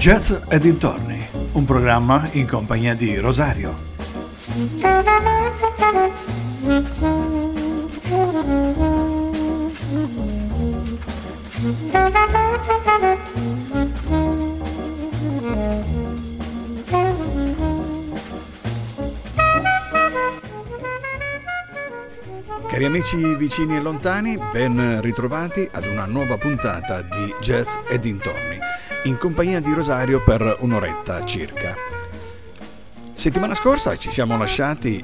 Jazz e dintorni, un programma in compagnia di Rosario. Cari amici vicini e lontani, ben ritrovati ad una nuova puntata di Jazz e dintorni in compagnia di Rosario per un'oretta circa. Settimana scorsa ci siamo lasciati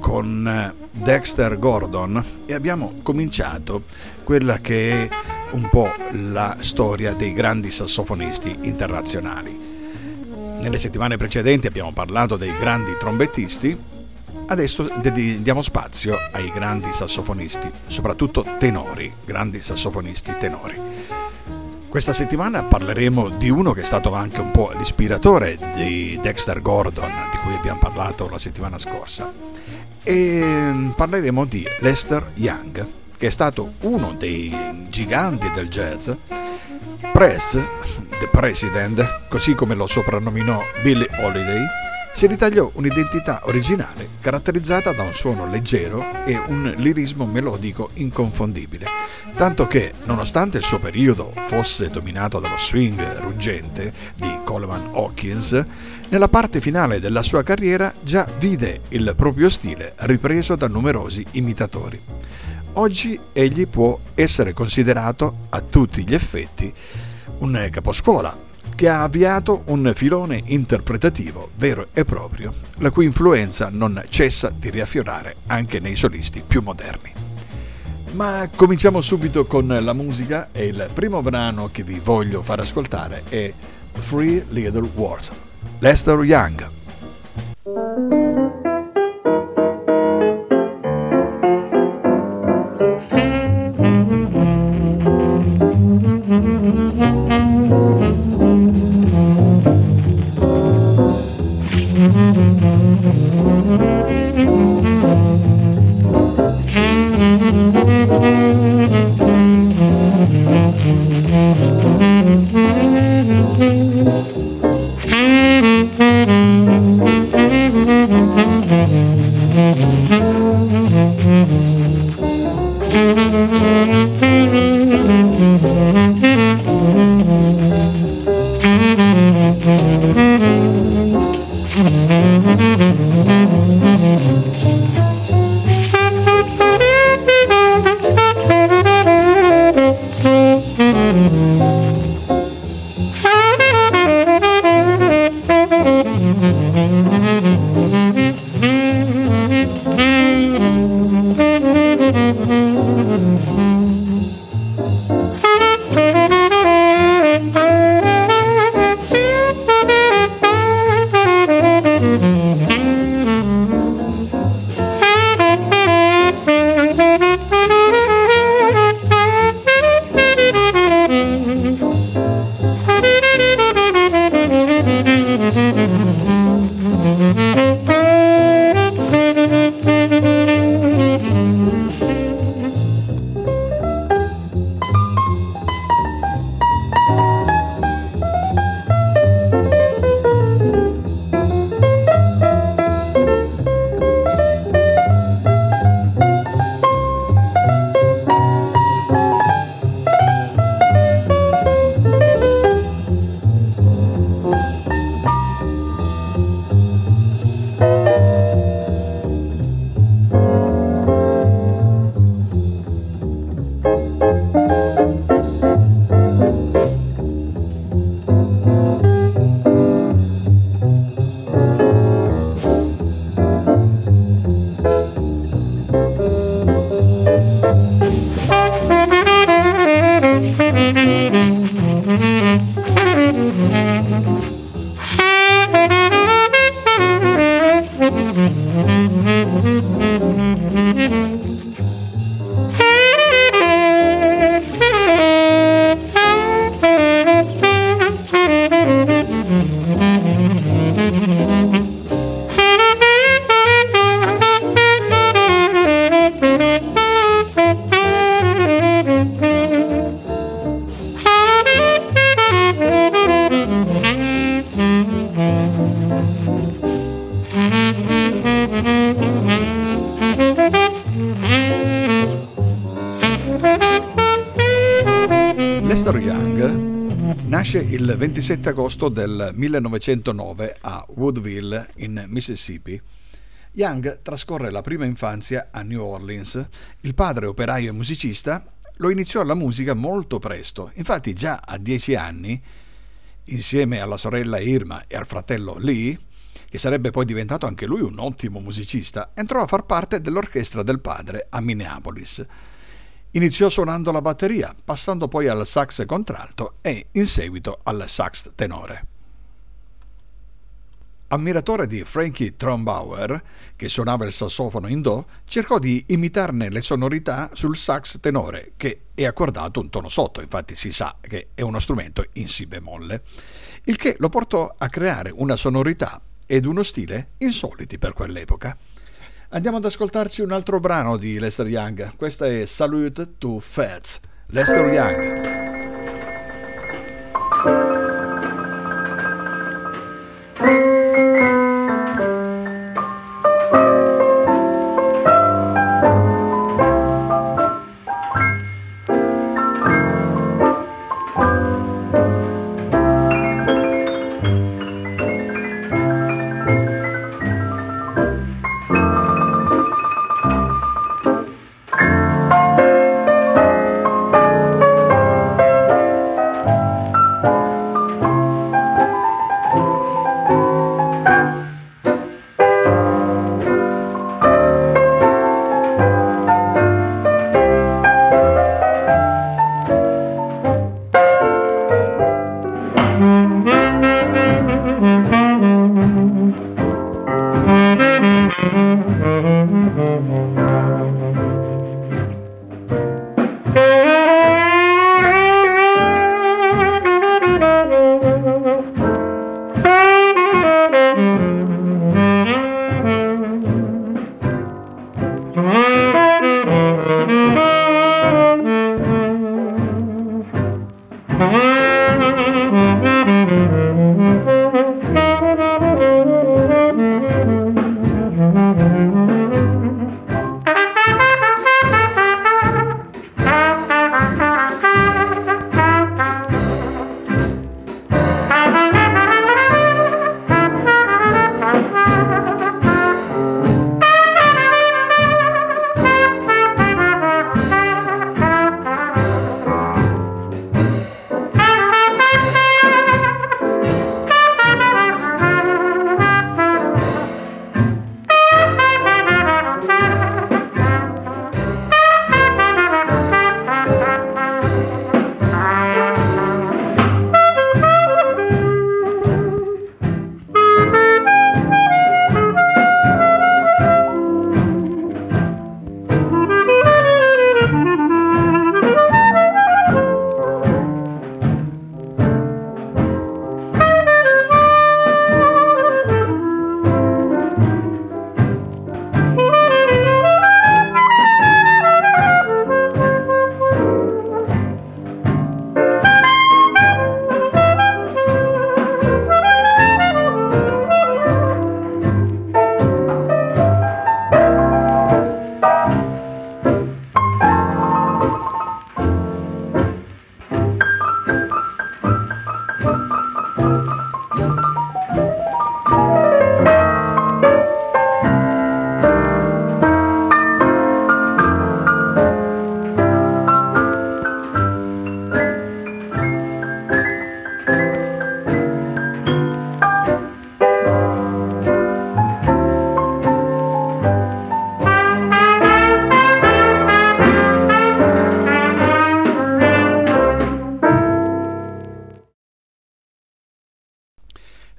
con eh, Dexter Gordon e abbiamo cominciato quella che è un po' la storia dei grandi sassofonisti internazionali. Nelle settimane precedenti abbiamo parlato dei grandi trombettisti, adesso diamo spazio ai grandi sassofonisti, soprattutto tenori, grandi sassofonisti tenori. Questa settimana parleremo di uno che è stato anche un po' l'ispiratore di Dexter Gordon, di cui abbiamo parlato la settimana scorsa. E parleremo di Lester Young, che è stato uno dei giganti del jazz. Press, The President, così come lo soprannominò Billy Holiday, si ritagliò un'identità originale caratterizzata da un suono leggero e un lirismo melodico inconfondibile, tanto che, nonostante il suo periodo fosse dominato dallo swing ruggente di Coleman Hawkins, nella parte finale della sua carriera già vide il proprio stile ripreso da numerosi imitatori. Oggi egli può essere considerato a tutti gli effetti un caposcuola che ha avviato un filone interpretativo vero e proprio, la cui influenza non cessa di riaffiorare anche nei solisti più moderni. Ma cominciamo subito con la musica e il primo brano che vi voglio far ascoltare è Free Little Wars, Lester Young. Il 27 agosto del 1909 a Woodville, in Mississippi. Young trascorre la prima infanzia a New Orleans. Il padre, operaio e musicista, lo iniziò alla musica molto presto. Infatti, già a dieci anni, insieme alla sorella Irma e al fratello Lee, che sarebbe poi diventato anche lui un ottimo musicista, entrò a far parte dell'orchestra del padre a Minneapolis. Iniziò suonando la batteria, passando poi al sax contralto e in seguito al sax tenore. Ammiratore di Frankie Trombauer, che suonava il sassofono in Do, cercò di imitarne le sonorità sul sax tenore, che è accordato un tono sotto, infatti si sa che è uno strumento in Si bemolle, il che lo portò a creare una sonorità ed uno stile insoliti per quell'epoca. Andiamo ad ascoltarci un altro brano di Lester Young. Questa è Salute to Fats. Lester Young.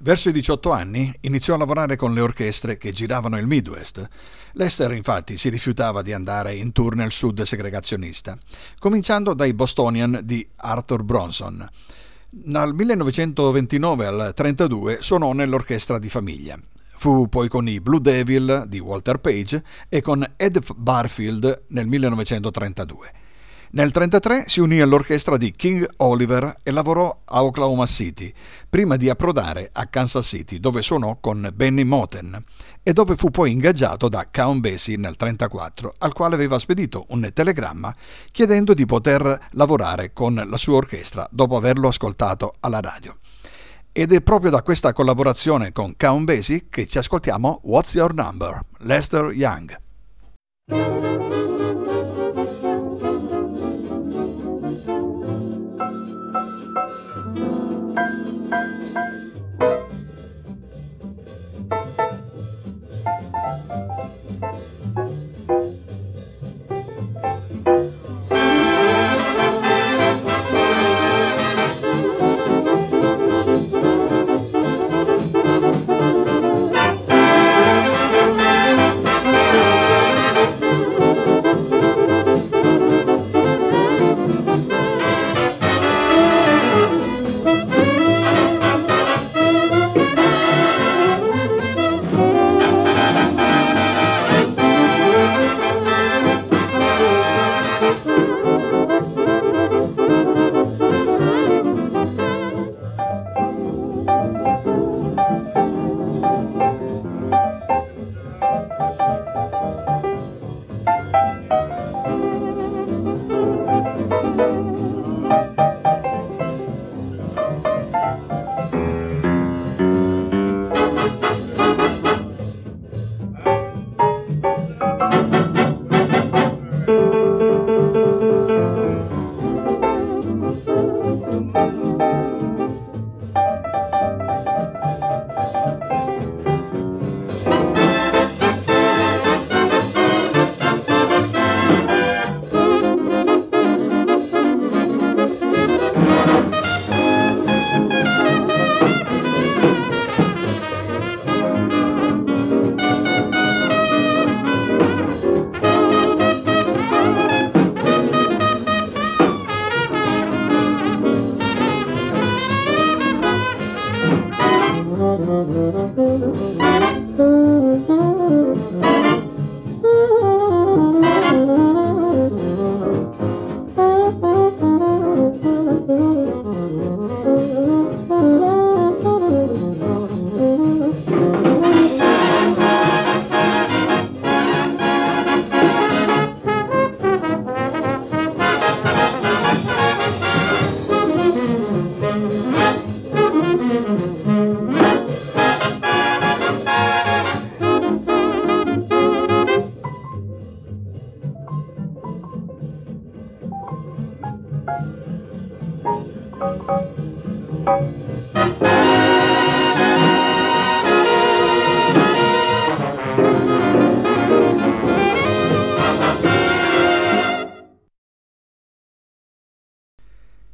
Verso i 18 anni iniziò a lavorare con le orchestre che giravano il Midwest. Lester infatti si rifiutava di andare in tour nel sud segregazionista, cominciando dai Bostonian di Arthur Bronson. Dal 1929 al 1932 suonò nell'orchestra di famiglia. Fu poi con i Blue Devil di Walter Page e con Ed Barfield nel 1932. Nel 1933 si unì all'orchestra di King Oliver e lavorò a Oklahoma City, prima di approdare a Kansas City, dove suonò con Benny Moten e dove fu poi ingaggiato da Count Basie nel 1934, al quale aveva spedito un telegramma chiedendo di poter lavorare con la sua orchestra dopo averlo ascoltato alla radio. Ed è proprio da questa collaborazione con Count Basie che ci ascoltiamo What's Your Number? Lester Young. Música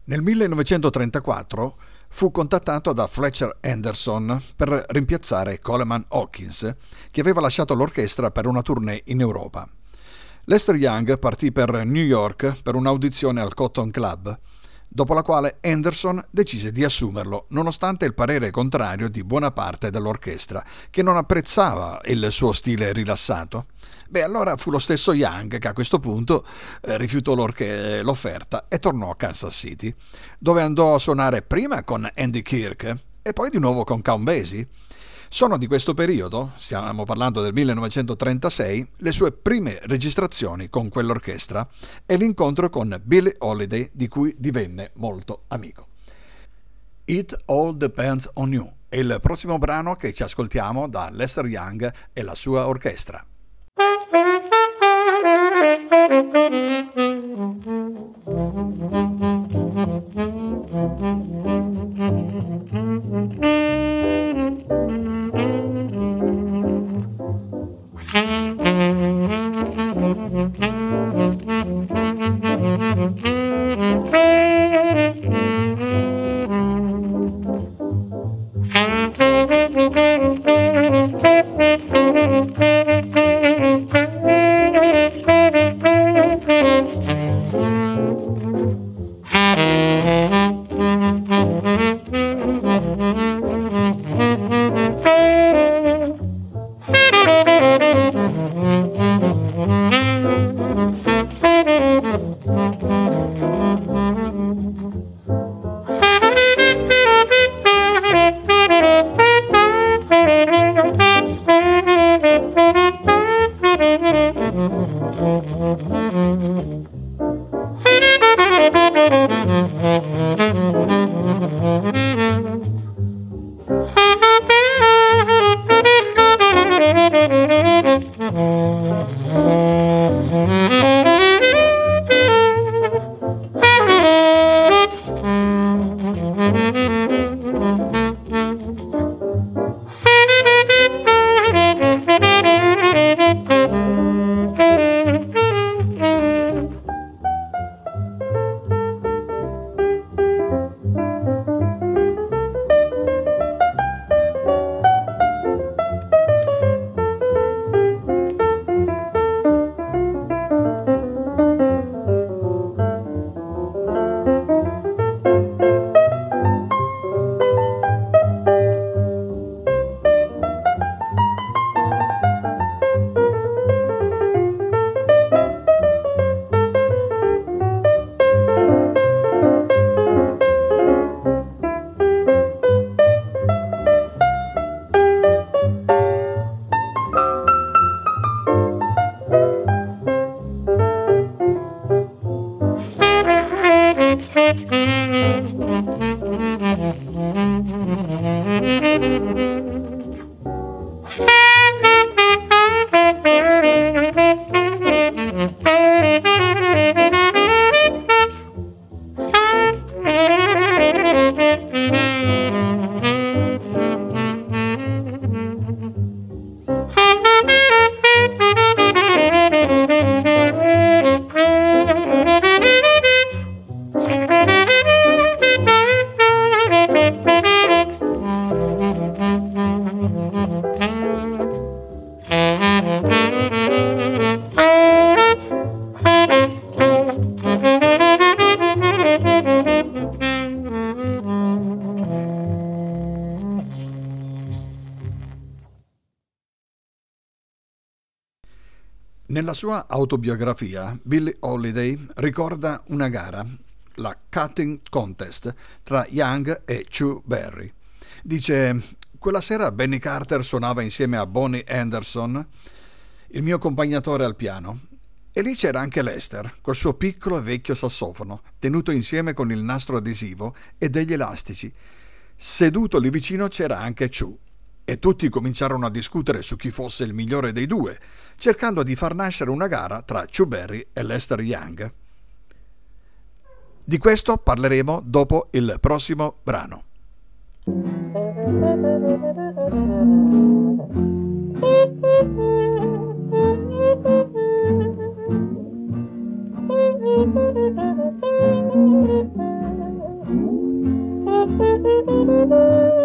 Nel 1934 fu contattato da Fletcher Anderson per rimpiazzare Coleman Hawkins, che aveva lasciato l'orchestra per una tournée in Europa. Lester Young partì per New York per un'audizione al Cotton Club, dopo la quale Anderson decise di assumerlo, nonostante il parere contrario di buona parte dell'orchestra, che non apprezzava il suo stile rilassato. Beh, allora fu lo stesso Young che a questo punto eh, rifiutò l'offerta e tornò a Kansas City, dove andò a suonare prima con Andy Kirk e poi di nuovo con Count Basie. Sono di questo periodo, stiamo parlando del 1936, le sue prime registrazioni con quell'orchestra e l'incontro con Billy Holiday di cui divenne molto amico. It All Depends on You è il prossimo brano che ci ascoltiamo da Lester Young e la sua orchestra. Sua autobiografia, Billie Holiday ricorda una gara, la Cutting Contest, tra Young e Chu Berry. Dice: Quella sera Benny Carter suonava insieme a Bonnie Anderson, il mio accompagnatore al piano. E lì c'era anche Lester, col suo piccolo e vecchio sassofono, tenuto insieme con il nastro adesivo e degli elastici. Seduto lì vicino c'era anche Chu, e tutti cominciarono a discutere su chi fosse il migliore dei due, cercando di far nascere una gara tra Chuberry e Lester Young. Di questo parleremo dopo il prossimo brano. Thank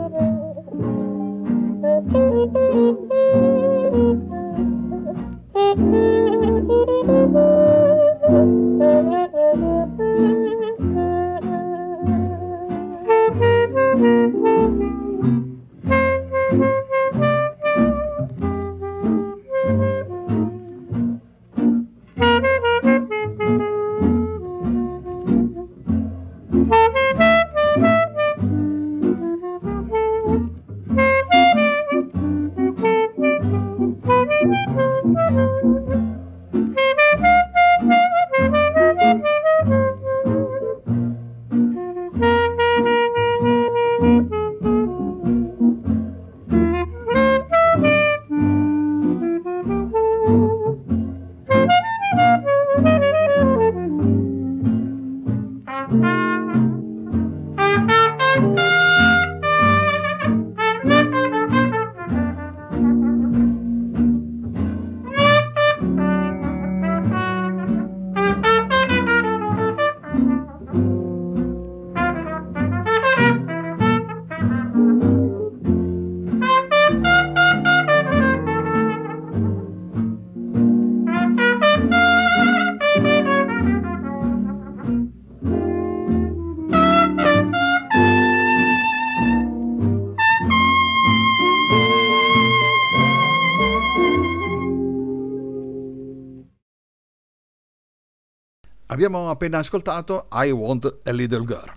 Abbiamo appena ascoltato I Want a Little Girl.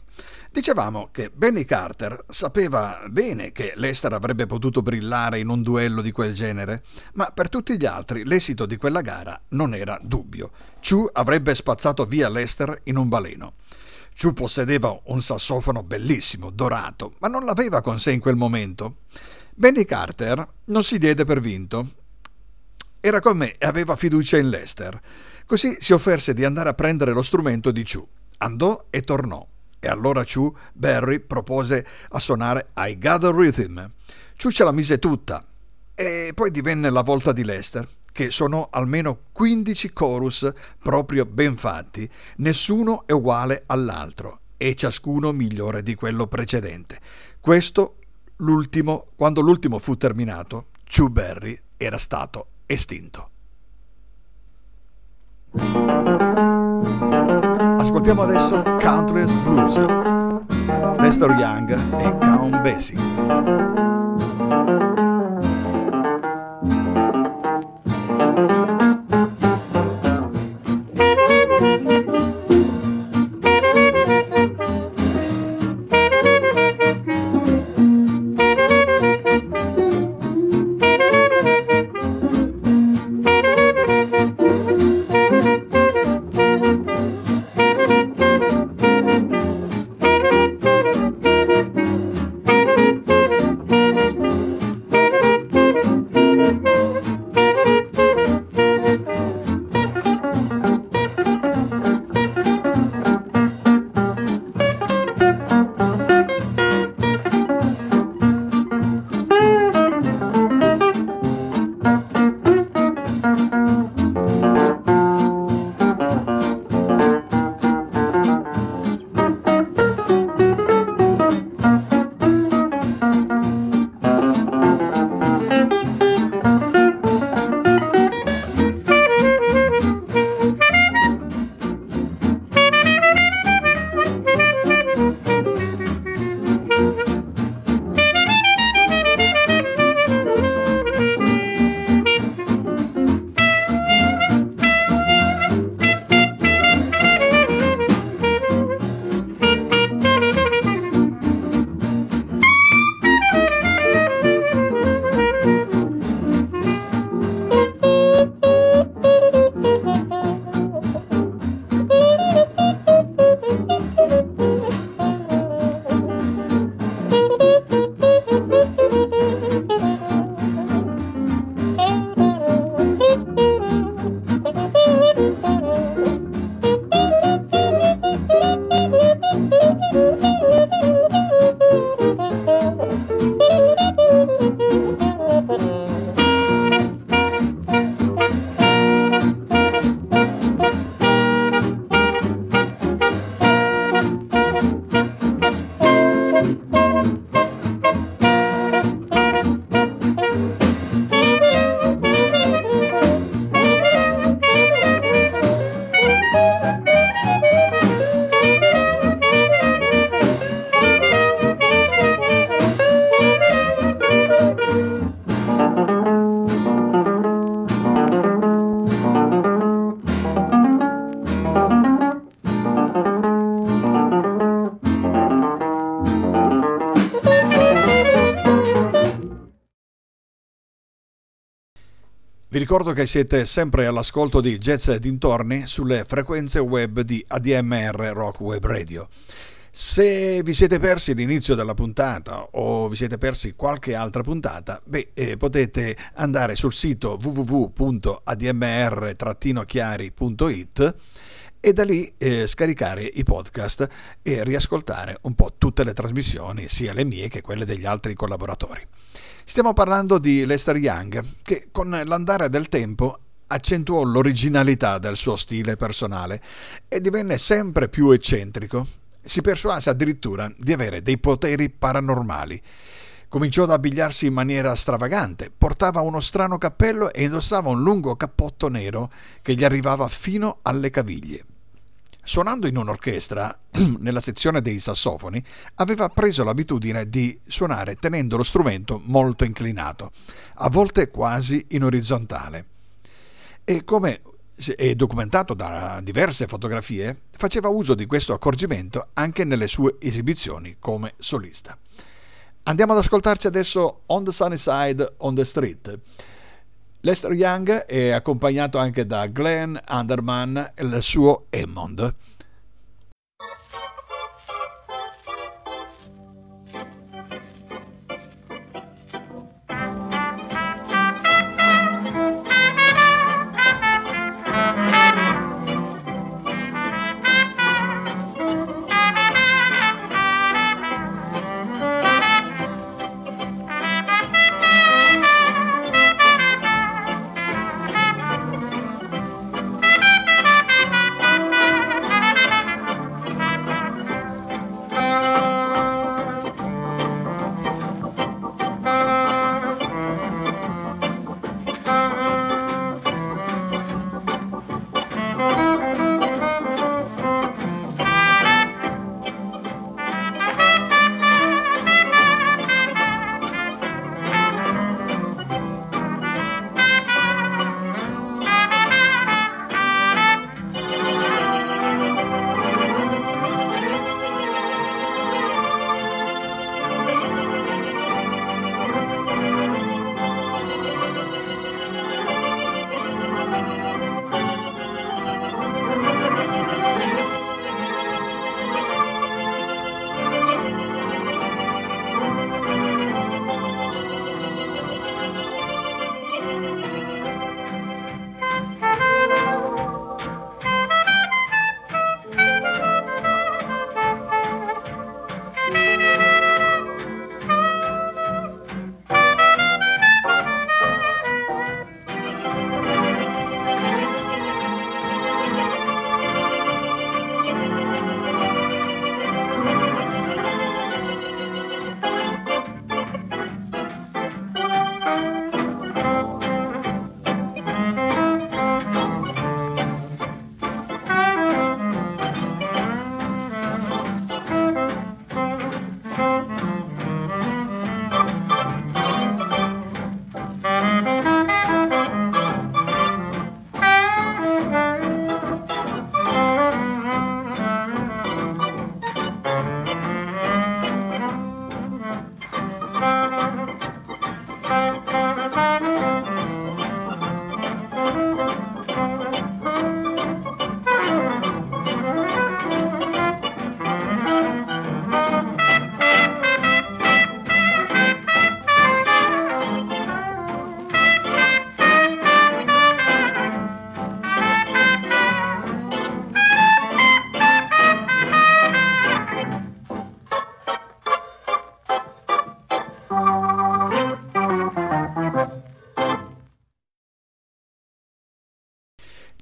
Dicevamo che Benny Carter sapeva bene che Lester avrebbe potuto brillare in un duello di quel genere, ma per tutti gli altri l'esito di quella gara non era dubbio. Chu avrebbe spazzato via Lester in un baleno. Chu possedeva un sassofono bellissimo, dorato, ma non l'aveva con sé in quel momento. Benny Carter non si diede per vinto. Era con me e aveva fiducia in Lester. Così si offerse di andare a prendere lo strumento di Chu. Andò e tornò. E allora Chu Barry propose a suonare I a Rhythm. Chu ce la mise tutta. E poi divenne la volta di Lester che sono almeno 15 chorus proprio ben fatti, nessuno è uguale all'altro e ciascuno migliore di quello precedente. Questo l'ultimo, quando l'ultimo fu terminato, Chu Berry era stato estinto. Ascoltiamo adesso Countless Blues, Lester Young e Count Basie. Ricordo che siete sempre all'ascolto di Jazz dintorni sulle frequenze web di ADMR Rock Web Radio. Se vi siete persi l'inizio della puntata o vi siete persi qualche altra puntata, beh, eh, potete andare sul sito www.admr-chiari.it e da lì eh, scaricare i podcast e riascoltare un po' tutte le trasmissioni, sia le mie che quelle degli altri collaboratori. Stiamo parlando di Lester Young, che con l'andare del tempo accentuò l'originalità del suo stile personale e divenne sempre più eccentrico. Si persuase addirittura di avere dei poteri paranormali. Cominciò ad abbigliarsi in maniera stravagante, portava uno strano cappello e indossava un lungo cappotto nero che gli arrivava fino alle caviglie. Suonando in un'orchestra, nella sezione dei sassofoni, aveva preso l'abitudine di suonare tenendo lo strumento molto inclinato, a volte quasi in orizzontale. E come e documentato da diverse fotografie, faceva uso di questo accorgimento anche nelle sue esibizioni come solista. Andiamo ad ascoltarci adesso On the Sunny Side, On the Street. Lester Young è accompagnato anche da Glenn Underman e il suo Hammond.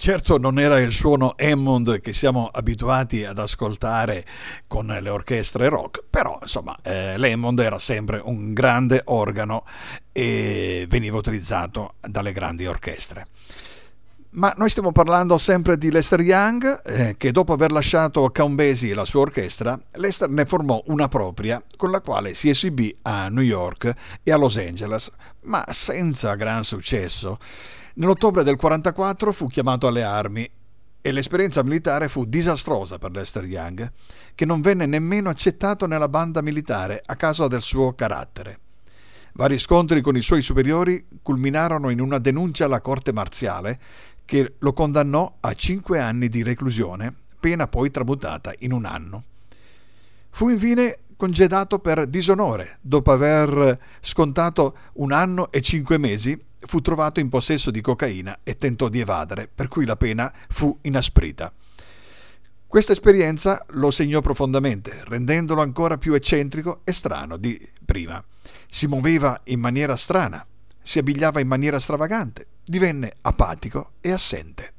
Certo non era il suono Hammond che siamo abituati ad ascoltare con le orchestre rock, però insomma eh, l'Hammond era sempre un grande organo e veniva utilizzato dalle grandi orchestre. Ma noi stiamo parlando sempre di Lester Young, eh, che dopo aver lasciato Count Basie e la sua orchestra, Lester ne formò una propria con la quale si esibì a New York e a Los Angeles, ma senza gran successo. Nell'ottobre del 44 fu chiamato alle armi e l'esperienza militare fu disastrosa per Lester Young, che non venne nemmeno accettato nella banda militare a causa del suo carattere. Vari scontri con i suoi superiori culminarono in una denuncia alla corte marziale che lo condannò a cinque anni di reclusione, pena poi tramutata in un anno. Fu infine congedato per disonore dopo aver scontato un anno e cinque mesi fu trovato in possesso di cocaina e tentò di evadere, per cui la pena fu inasprita. Questa esperienza lo segnò profondamente, rendendolo ancora più eccentrico e strano di prima. Si muoveva in maniera strana, si abbigliava in maniera stravagante, divenne apatico e assente.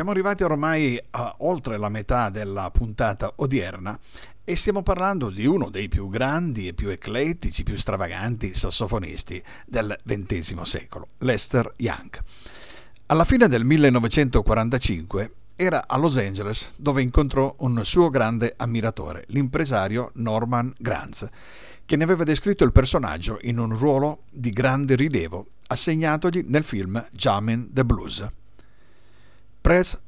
Siamo arrivati ormai a oltre la metà della puntata odierna e stiamo parlando di uno dei più grandi e più eclettici, più stravaganti sassofonisti del XX secolo, Lester Young. Alla fine del 1945 era a Los Angeles dove incontrò un suo grande ammiratore, l'impresario Norman Granz, che ne aveva descritto il personaggio in un ruolo di grande rilievo assegnatogli nel film Jamming the Blues. Press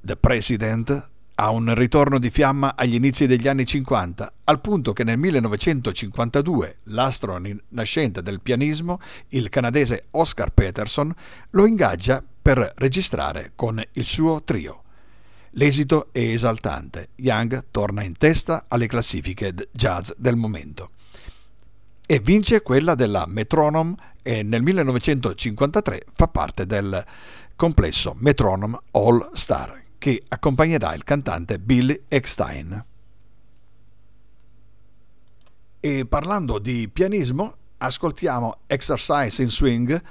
The President ha un ritorno di fiamma agli inizi degli anni 50, al punto che nel 1952 l'astro nascente del pianismo, il canadese Oscar Peterson, lo ingaggia per registrare con il suo trio. L'esito è esaltante. Young torna in testa alle classifiche jazz del momento e vince quella della Metronome e nel 1953 fa parte del complesso Metronome All Star, che accompagnerà il cantante Billy Eckstein. E parlando di pianismo, ascoltiamo Exercise in Swing,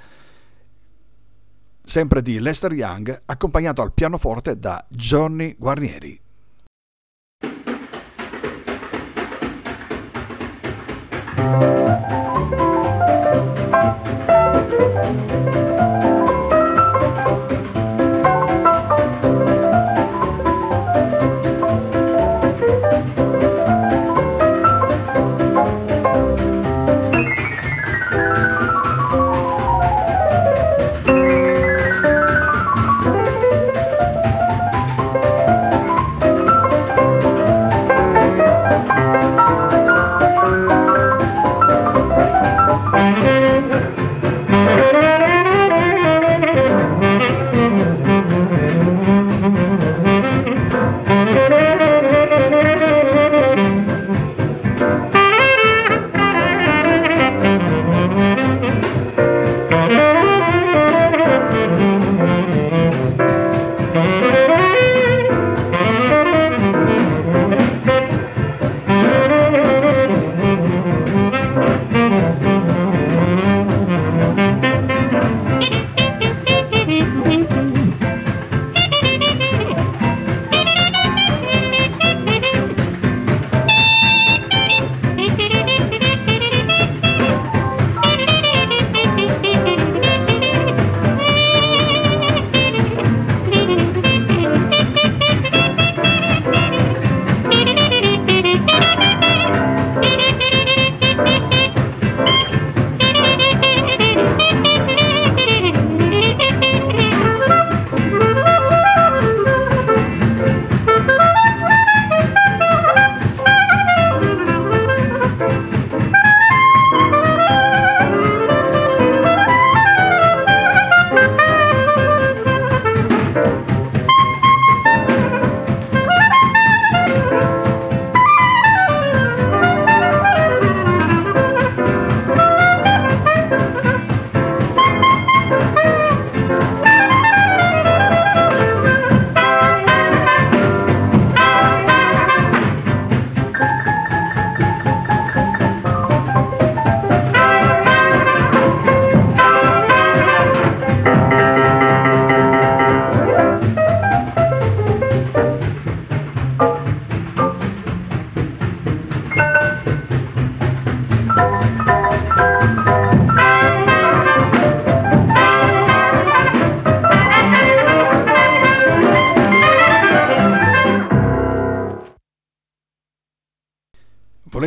sempre di Lester Young, accompagnato al pianoforte da Johnny Guarnieri.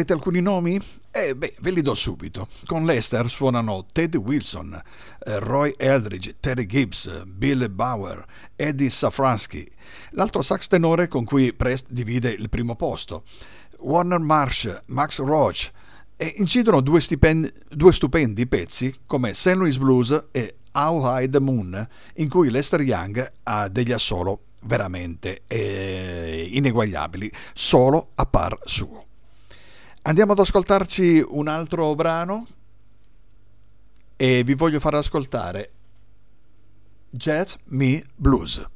Volete alcuni nomi? Eh beh, ve li do subito. Con Lester suonano Ted Wilson, eh, Roy Eldridge, Terry Gibbs, Bill Bauer, Eddie Safransky, l'altro sax tenore con cui Prest divide il primo posto, Warner Marsh, Max Roach, e incidono due, stipendi, due stupendi pezzi come St. Louis Blues e How High the Moon, in cui Lester Young ha degli assolo veramente eh, ineguagliabili, solo a par suo. Andiamo ad ascoltarci un altro brano e vi voglio far ascoltare Jazz Me Blues.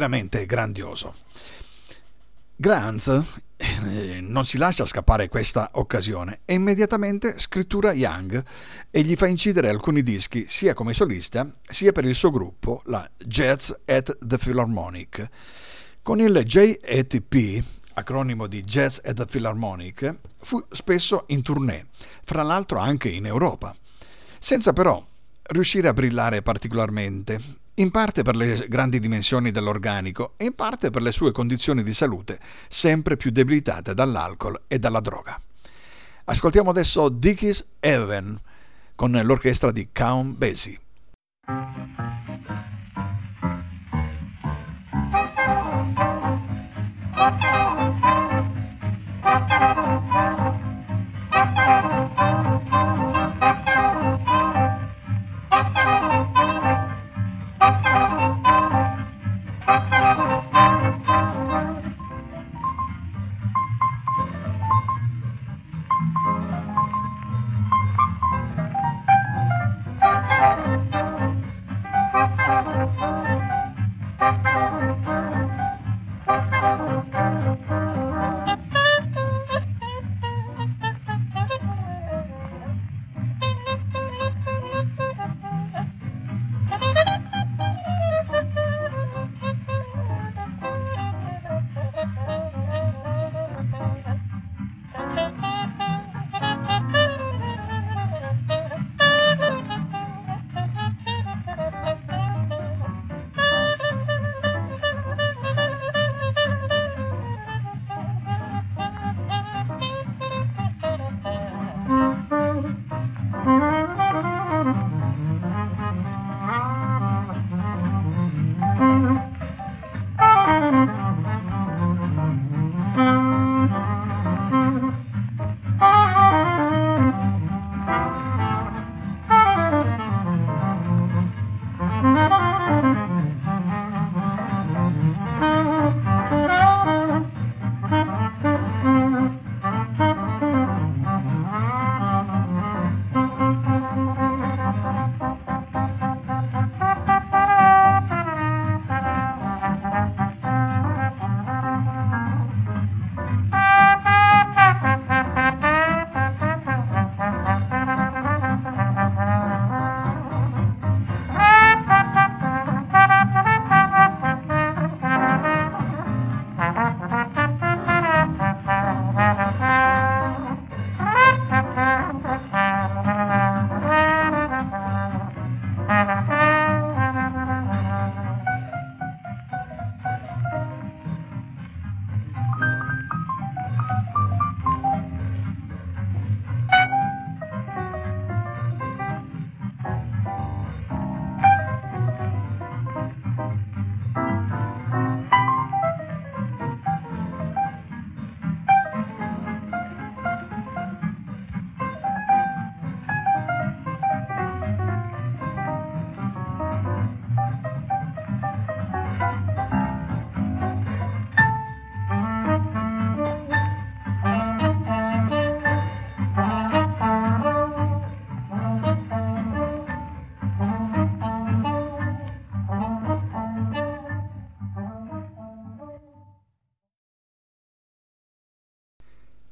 Veramente grandioso. Granz eh, non si lascia scappare questa occasione e immediatamente scrittura Young e gli fa incidere alcuni dischi sia come solista sia per il suo gruppo, la Jazz at the Philharmonic. Con il JATP, acronimo di Jazz at the Philharmonic, fu spesso in tournée, fra l'altro anche in Europa, senza però riuscire a brillare particolarmente in parte per le grandi dimensioni dell'organico e in parte per le sue condizioni di salute sempre più debilitate dall'alcol e dalla droga. Ascoltiamo adesso Dickies Even con l'orchestra di Count Basie.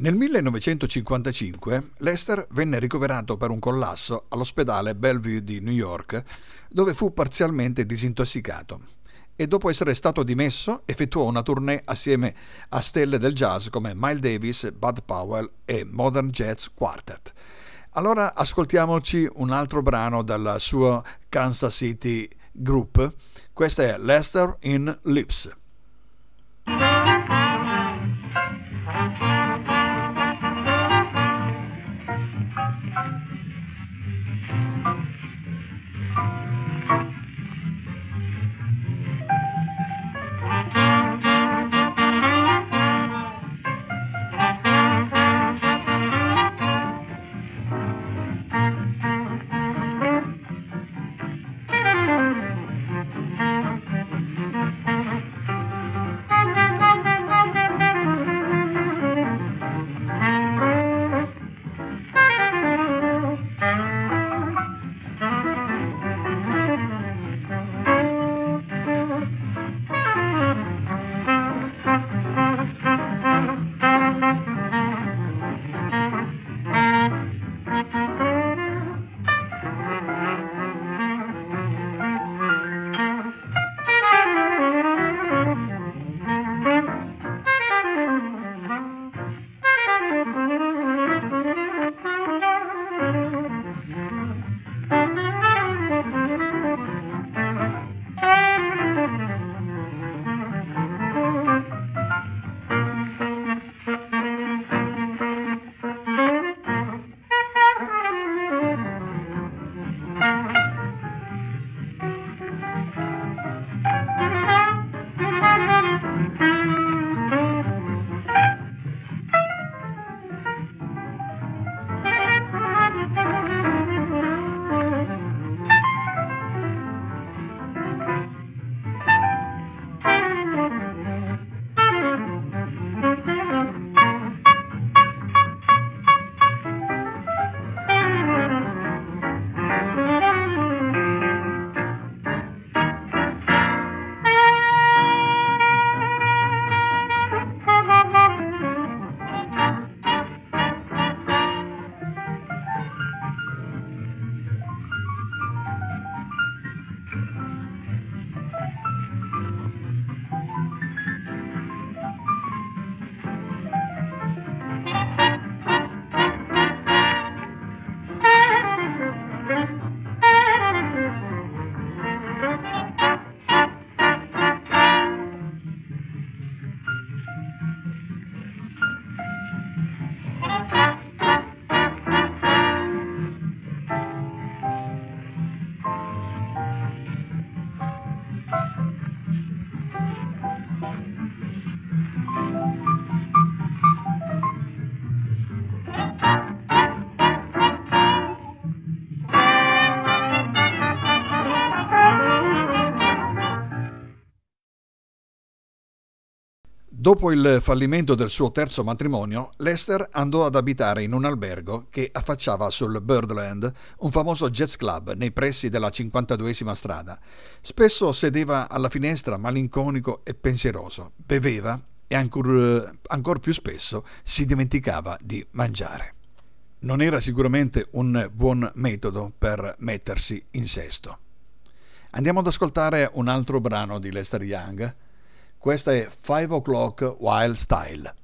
Nel 1955 Lester venne ricoverato per un collasso all'ospedale Bellevue di New York, dove fu parzialmente disintossicato e dopo essere stato dimesso effettuò una tournée assieme a stelle del jazz come Miles Davis, Bud Powell e Modern Jazz Quartet. Allora ascoltiamoci un altro brano dal suo Kansas City Group, questo è Lester in Lips. Dopo il fallimento del suo terzo matrimonio, Lester andò ad abitare in un albergo che affacciava sul Birdland, un famoso jazz club nei pressi della 52esima strada. Spesso sedeva alla finestra malinconico e pensieroso, beveva e ancora ancor più spesso si dimenticava di mangiare. Non era sicuramente un buon metodo per mettersi in sesto. Andiamo ad ascoltare un altro brano di Lester Young, questa è 5 O'Clock Wild Style.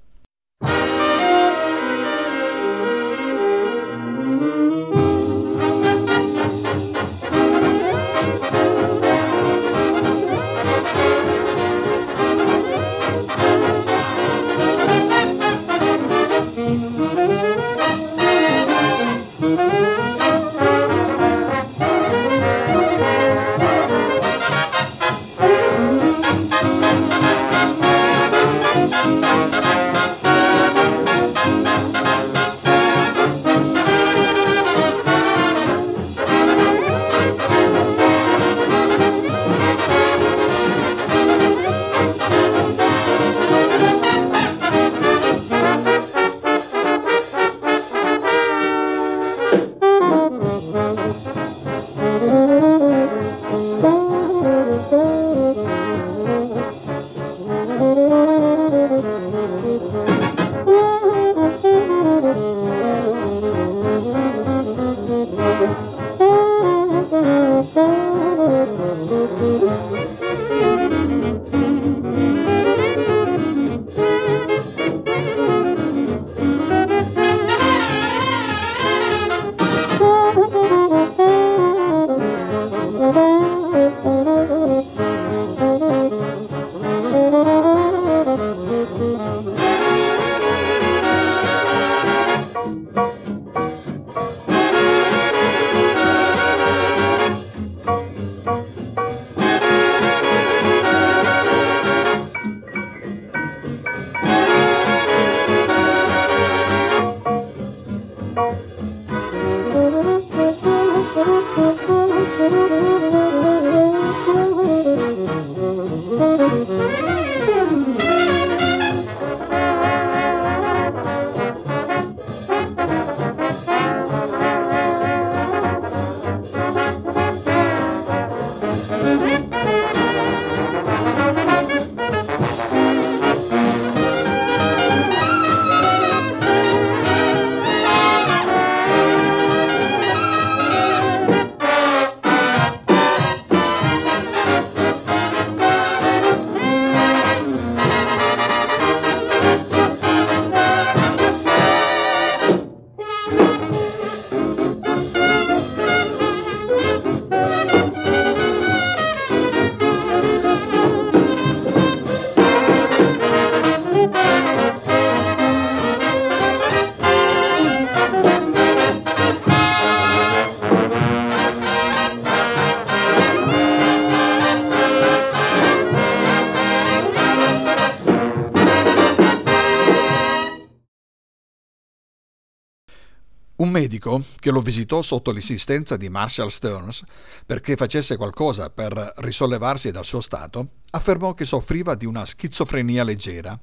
Medico, che lo visitò sotto l'insistenza di Marshall Stearns perché facesse qualcosa per risollevarsi dal suo stato, affermò che soffriva di una schizofrenia leggera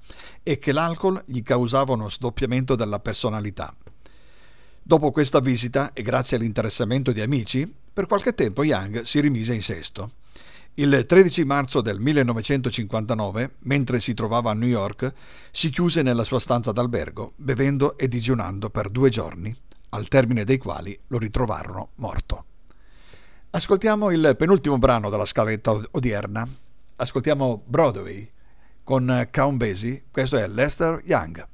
e che l'alcol gli causava uno sdoppiamento della personalità. Dopo questa visita e grazie all'interessamento di amici, per qualche tempo Young si rimise in sesto. Il 13 marzo del 1959, mentre si trovava a New York, si chiuse nella sua stanza d'albergo, bevendo e digiunando per due giorni al termine dei quali lo ritrovarono morto. Ascoltiamo il penultimo brano della scaletta odierna. Ascoltiamo Broadway con Count Basie. Questo è Lester Young.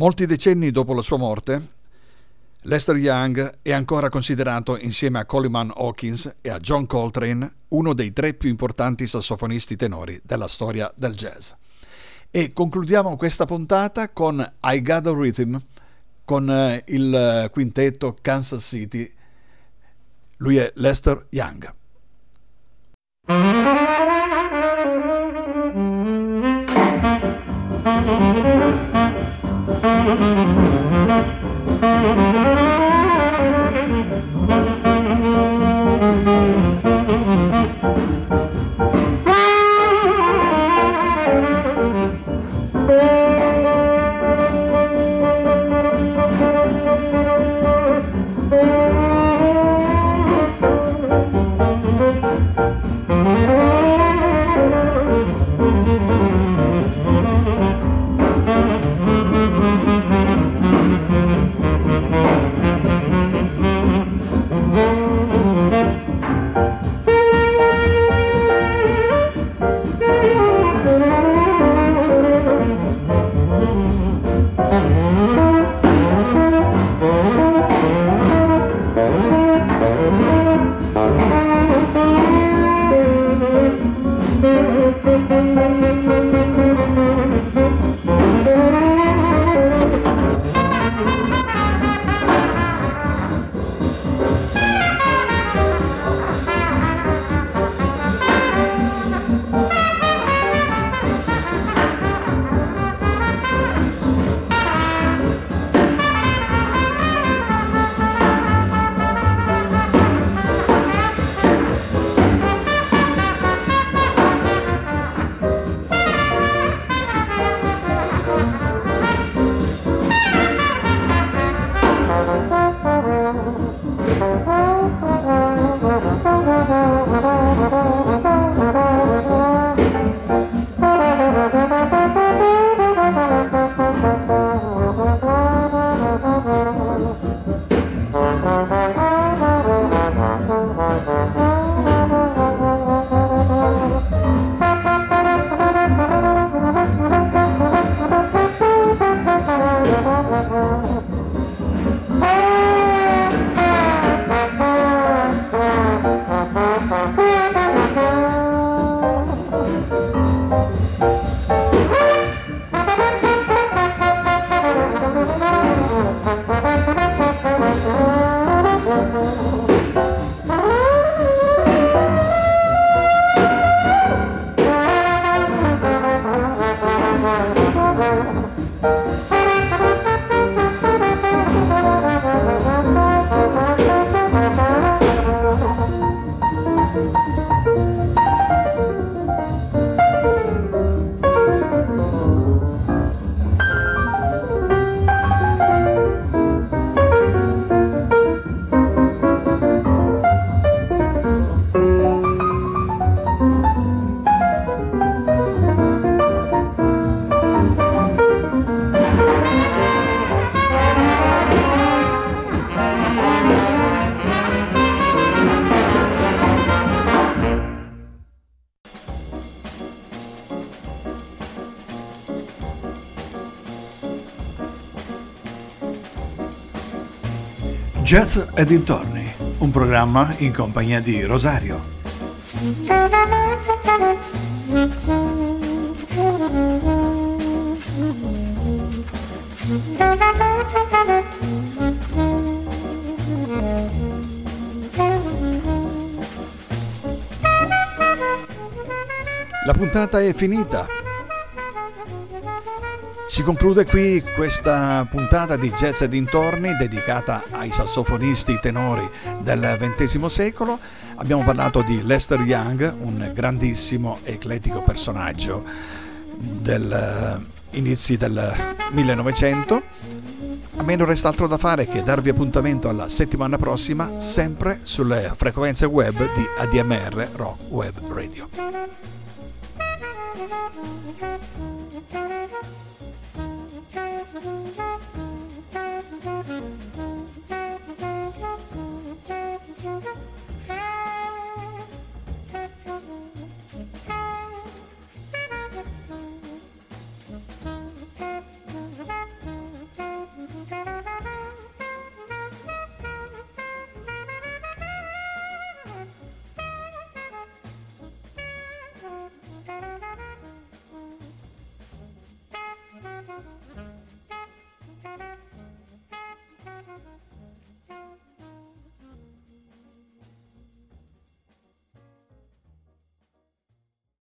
Molti decenni dopo la sua morte, Lester Young è ancora considerato, insieme a Coleman Hawkins e a John Coltrane, uno dei tre più importanti sassofonisti tenori della storia del jazz. E concludiamo questa puntata con I a Rhythm, con eh, il quintetto Kansas City. Lui è Lester Young. Thank you. Jazz e dintorni, un programma in compagnia di Rosario. La puntata è finita. Si conclude qui questa puntata di Jazz e dintorni dedicata ai sassofonisti tenori del XX secolo. Abbiamo parlato di Lester Young, un grandissimo e eclettico personaggio degli eh, inizi del 1900. A me non resta altro da fare che darvi appuntamento alla settimana prossima, sempre sulle frequenze web di ADMR Rock Web Radio. Thank you.